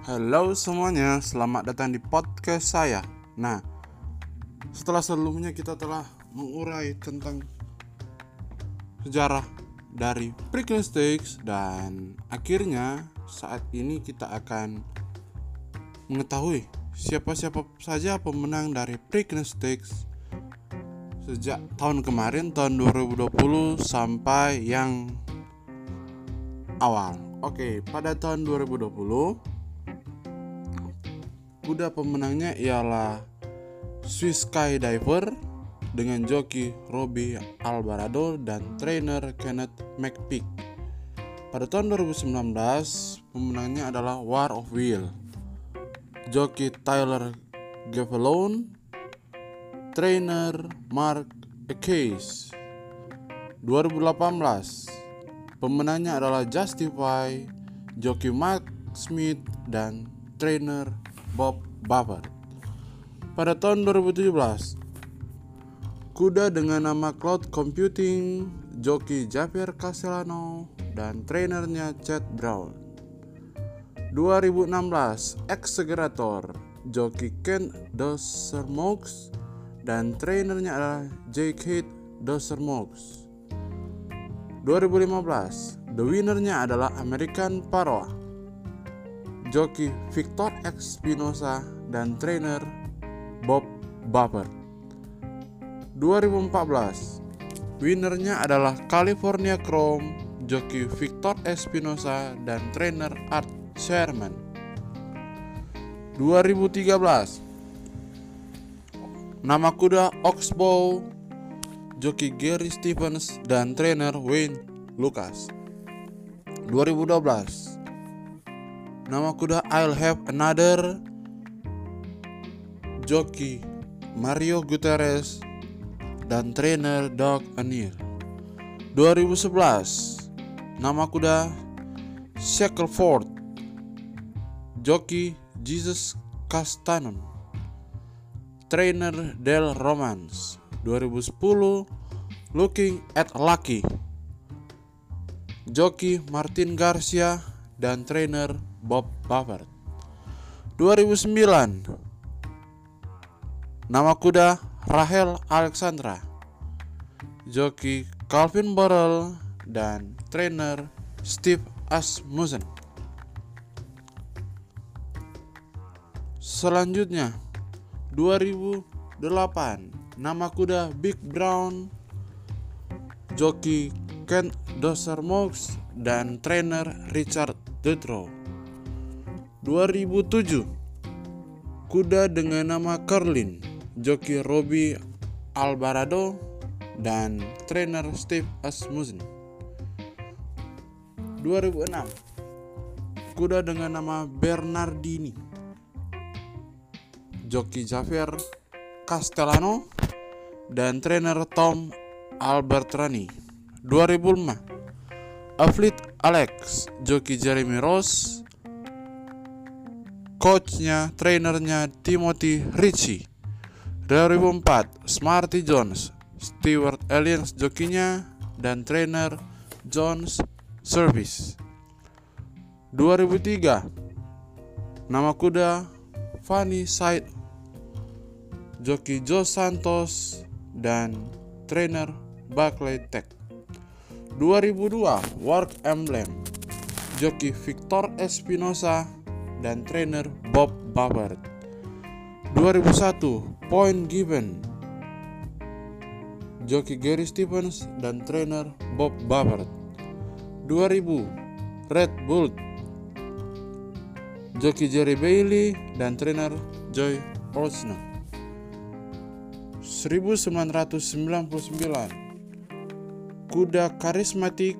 Halo semuanya, selamat datang di podcast saya. Nah, setelah sebelumnya kita telah mengurai tentang sejarah dari Prickly Sticks dan akhirnya saat ini kita akan mengetahui siapa-siapa saja pemenang dari Prickly Sticks sejak tahun kemarin tahun 2020 sampai yang awal. Oke, pada tahun 2020 kuda pemenangnya ialah Swiss Skydiver dengan joki Robbie Alvarado dan trainer Kenneth McPeak. Pada tahun 2019, pemenangnya adalah War of Will. Joki Tyler Gavelone, trainer Mark Case. 2018, pemenangnya adalah Justify, joki Mark Smith dan trainer Bob Baffert. Pada tahun 2017, kuda dengan nama Cloud Computing, joki Javier Castellano, dan trainernya Chad Brown. 2016, Exaggerator, joki Ken Dosermox, dan trainernya adalah Jake Dosermox. 2015, the winnernya adalah American Paroa joki Victor Espinosa dan trainer Bob Buffer. 2014, winernya adalah California Chrome, joki Victor Espinosa dan trainer Art Sherman. 2013, nama kuda Oxbow, joki Gary Stevens dan trainer Wayne Lucas. 2012, Nama kuda I'll Have Another Joki Mario Gutierrez dan trainer Doug Anil. 2011 Nama kuda Shackleford Joki Jesus Castanon Trainer Del Romans. 2010 Looking at Lucky Joki Martin Garcia dan trainer Bob Buffett. 2009 Nama kuda Rahel Alexandra. Joki Calvin Borrell dan trainer Steve Asmussen. Selanjutnya 2008 Nama kuda Big Brown. Joki Ken Dosermox dan trainer Richard Dutro 2007 Kuda dengan nama Carlin Joki Robbie Alvarado dan trainer Steve Asmussen. 2006 Kuda dengan nama Bernardini. Joki Javier Castellano dan trainer Tom Albertrani. 2005 Aflit Alex Joki Jeremy Ross coachnya, trainernya Timothy Ritchie. 2004, Smarty Jones, Stewart Aliens jokinya, dan trainer Jones Service. 2003, nama kuda Fanny Side, joki Joe Santos, dan trainer Barclay Tech. 2002, Work Emblem, joki Victor Espinosa, dan trainer Bob Babbert. 2001 Point Given Joki Gary Stevens dan trainer Bob Babbert. 2000 Red Bull Joki Jerry Bailey dan trainer Joy Osno 1999 Kuda karismatik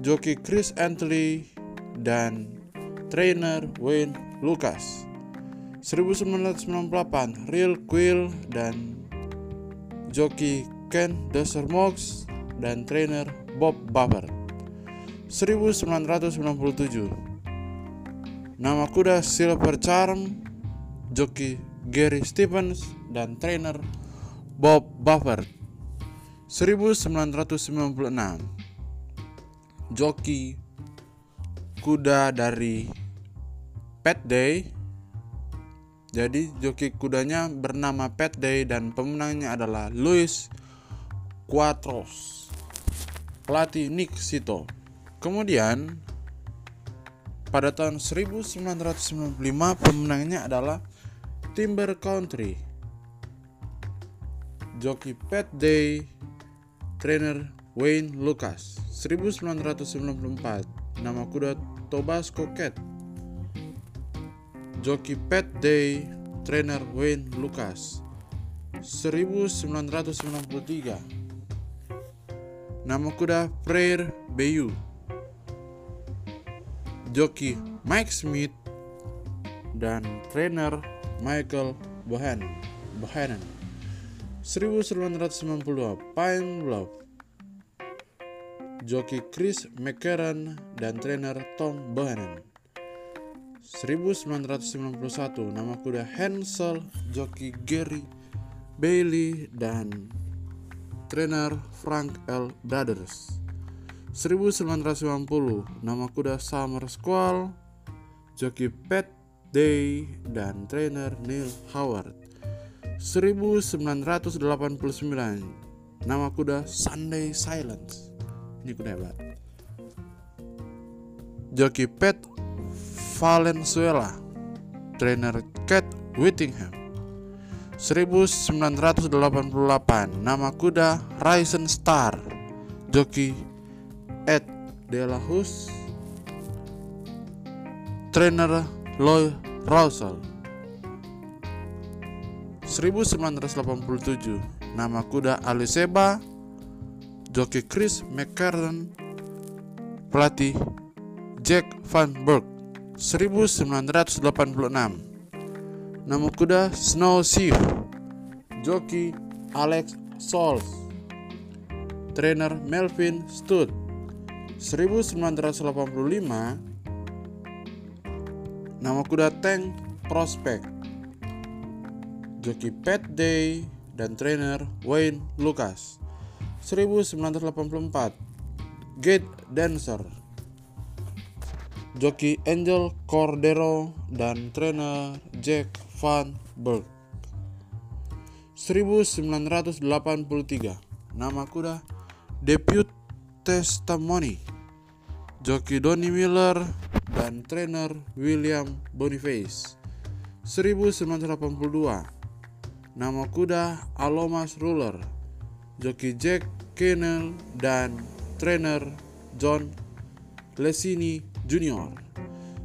Joki Chris Antley dan trainer Wayne Lucas. 1998 Real Quill dan joki Ken Desermox dan trainer Bob Buffer 1997 Nama kuda Silver Charm joki Gary Stevens dan trainer Bob Buffer 1996 joki kuda dari Pet Day. Jadi joki kudanya bernama Pet Day dan pemenangnya adalah Luis Quatros. Pelatih Nick Sito. Kemudian pada tahun 1995 pemenangnya adalah Timber Country. Joki Pet Day, trainer Wayne Lucas. 1994, nama kuda Tobasco Cat. Joki Pet Day, trainer Wayne Lucas. 1993, nama kuda Prayer Bayou joki Mike Smith dan trainer Michael Bohan Bohannon 1992 Pine Bluff joki Chris McCarran dan trainer Tom Bohannon 1991 nama kuda Hansel joki Gary Bailey dan trainer Frank L. Brothers 1990 nama kuda Summer Squall, joki Pat Day dan trainer Neil Howard. 1989 nama kuda Sunday Silence. Ini kuda hebat. Joki Pat Valenzuela, trainer Cat Whittingham. 1988 nama kuda Ryzen Star, joki Ed Delahus trainer Loy Russell. 1987 nama kuda Aliseba joki Chris McCarran pelatih Jack Van Berg 1986 nama kuda Snow Chief joki Alex Sols trainer Melvin Stud 1985 nama kuda tank prospect joki Pat Day dan trainer Wayne Lucas 1984 Gate Dancer joki Angel Cordero dan trainer Jack Van Berg 1983 nama kuda debut testimony joki Donny Miller dan trainer William Boniface. 1982 Nama kuda Alomas Ruler Joki Jack Kennel dan trainer John Lesini Jr.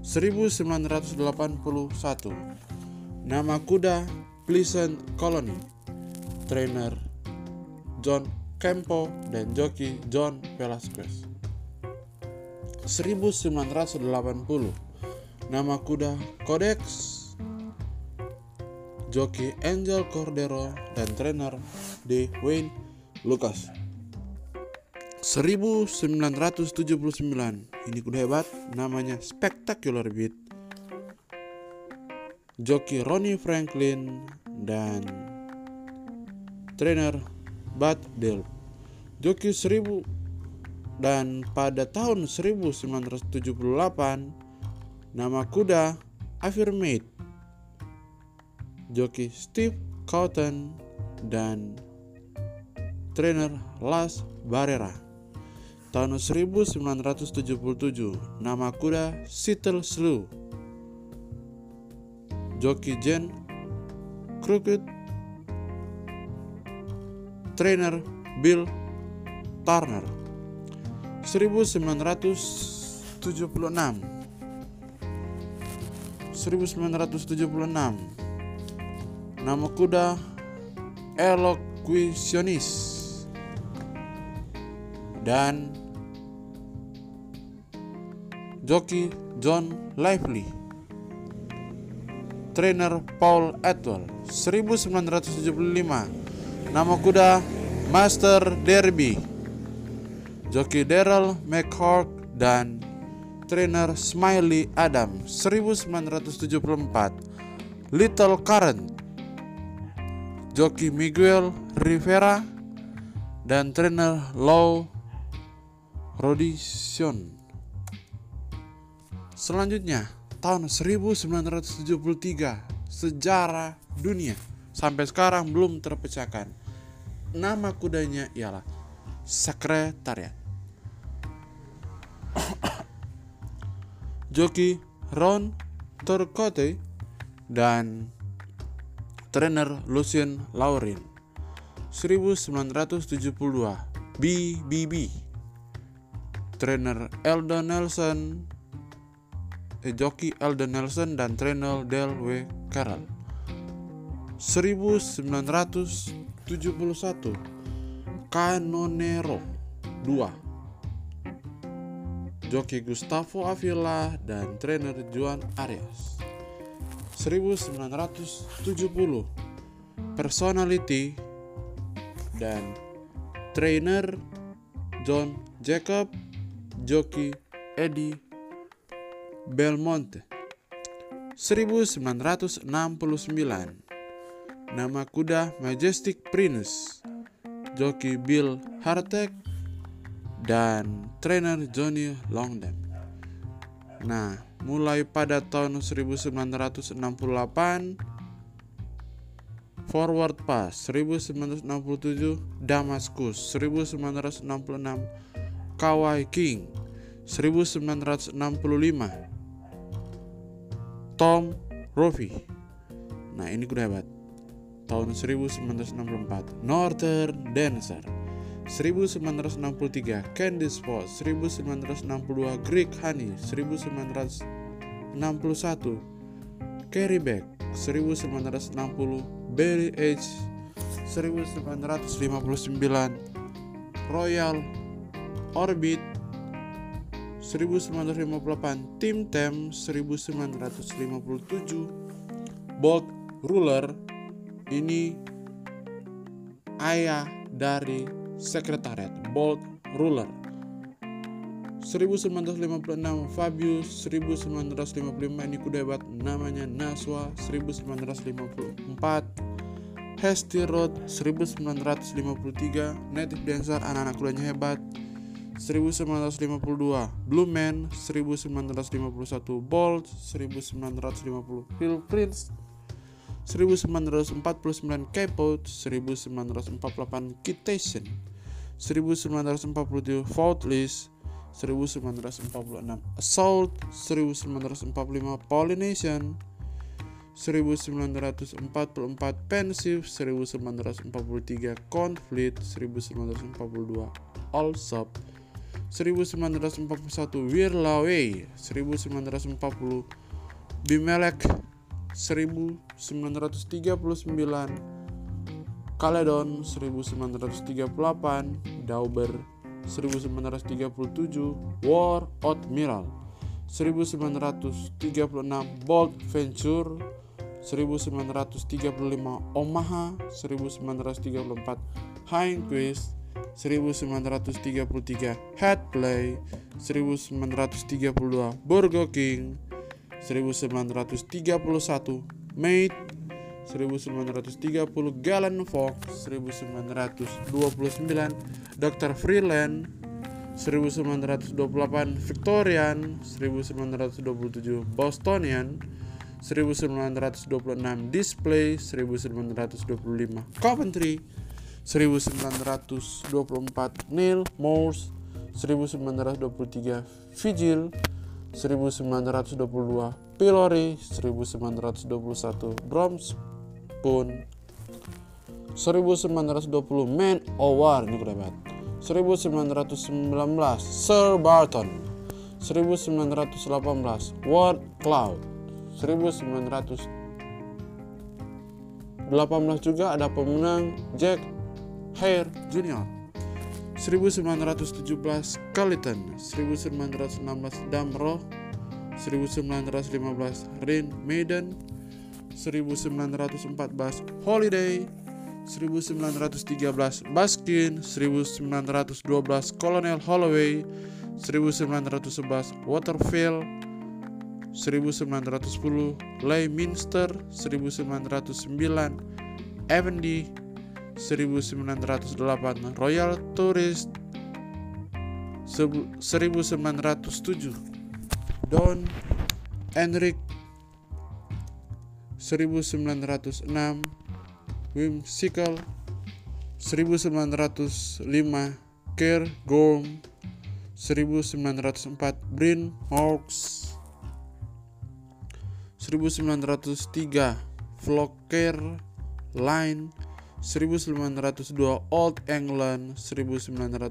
1981 Nama kuda Pleasant Colony. Trainer John Campo dan joki John Velasquez. 1980 Nama kuda Codex. Joki Angel Cordero dan trainer D. Wayne Lucas. 1979 Ini kuda hebat namanya Spectacular Beat. Joki Ronnie Franklin dan trainer Bud Delp Joki 1000 dan pada tahun 1978 nama kuda Affirmate. Joki Steve Cotton dan trainer Las Barrera tahun 1977 nama kuda Seattle Slew joki Jen Crooked trainer Bill Turner. 1976 1976 Nama kuda Eloquationis Dan Joki John Lively. Trainer Paul Atwell 1975 Nama kuda Master Derby. Joki Daryl McCord dan trainer Smiley Adam 1974 Little Current. Joki Miguel Rivera dan trainer Low Rodison selanjutnya tahun 1973 sejarah dunia sampai sekarang belum terpecahkan. Nama kudanya ialah Sekretariat. Joki Ron Turcotte dan trainer Lucien Laurin 1972 BBB trainer Eldon Nelson joki Eldon Nelson dan trainer Del W. Carroll 1971 Canonero 2 Joki Gustavo Avila dan trainer Juan Arias 1970 Personality dan trainer John Jacob Joki Eddie Belmonte 1969 Nama kuda Majestic Prince Joki Bill Hartek dan trainer Johnny Longden Nah, mulai pada tahun 1968 Forward Pass 1967 Damascus 1966 Kawai King 1965 Tom Rofi Nah ini kuda hebat. Tahun 1964 Northern Dancer. 1963 Candy Spot. 1962 Greek Honey. 1961 Carry Back 1960 Barry H. 1959 Royal Orbit 1958 Tim Tem 1957 Bolt Ruler ini ayah dari sekretariat Bolt Ruler. 1956 Fabius 1955 ini kuda hebat namanya Naswa 1954 Hasty Road 1953 Native Dancer anak-anak kudanya hebat 1952 Blue Man 1951 Bolt 1950 Phil Prince 1949 Capote 1948 Kitation 1947 Faultless 1946 Assault 1945 Pollination 1944 Pensive 1943 Conflict 1942 Allsop 1941 Wirlaway 1940 Bimelek 1939 Caledon 1938 Dauber 1937 War Admiral 1936 Bold Venture 1935 Omaha 1934 Hindquist 1933 Headplay 1932 Burger King 1931 Mate 1930 Galen Fox 1929 Dr. Freeland 1928 Victorian 1927 Bostonian 1926 Display 1925 Coventry 1924 Neil Morse 1923 Vigil 1922 Pillory 1921 Bromspoon 1920 Man o' War ini keren banget 1919 Sir Barton 1918 Ward Cloud 1918 juga ada pemenang Jack Hare Jr. 1917 Carleton 1916 Damro 1915 Rain Maiden 1914 Holiday 1913 Baskin 1912 Colonel Holloway 1911 Waterfield 1910 Leigh-Minster 1909 Evendy 1908 Royal Tourist 1907 Don Enric 1906 Wim Sikel 1905 Kerr Gorm 1904 Bryn Hawks 1903 Flocker Line 1902 Old England 1901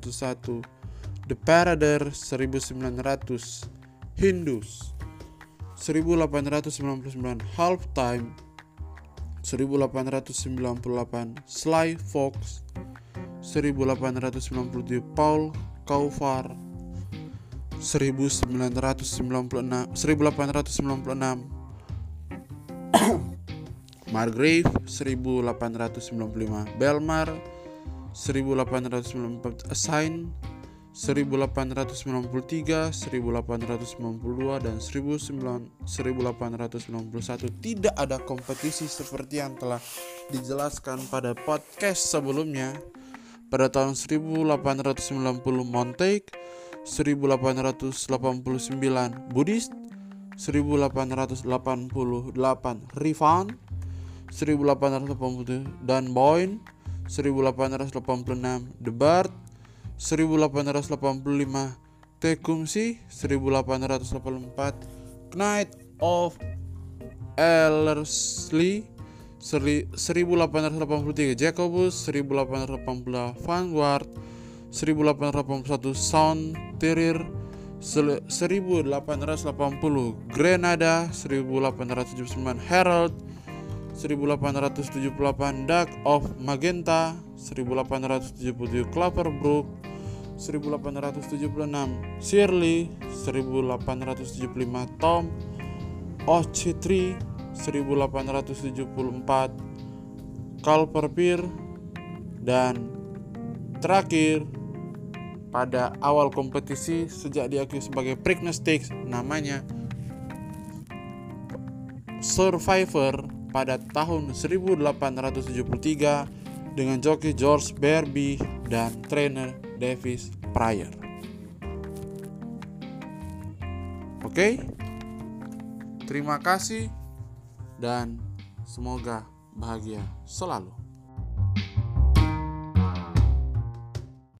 The Parader 1900 Hindus 1899 Half Time 1898 Sly Fox 1897 Paul Kaufar 1996 1896 Margrave 1895 Belmar 1894 Assign 1893, 1892, dan 1891 tidak ada kompetisi seperti yang telah dijelaskan pada podcast sebelumnya. Pada tahun 1890 Montague, 1889 Buddhist, 1888 Rifan, 1887 dan Boyne, 1886 Debart, 1885 Tecumseh 1884 Knight of Ellerslie 1883 Jacobus 1880 Vanguard 1881 Sound Terrier 1880 Grenada 1879 Herald 1878 Duck of Magenta 1877 Cloverbrook 1876 Shirley 1875 Tom Ochitri 1874 Calperpir dan terakhir pada awal kompetisi sejak diakui sebagai Preakness Stakes namanya Survivor pada tahun 1873 dengan joki George Berby dan trainer Davis Pryor. Oke, terima kasih dan semoga bahagia selalu.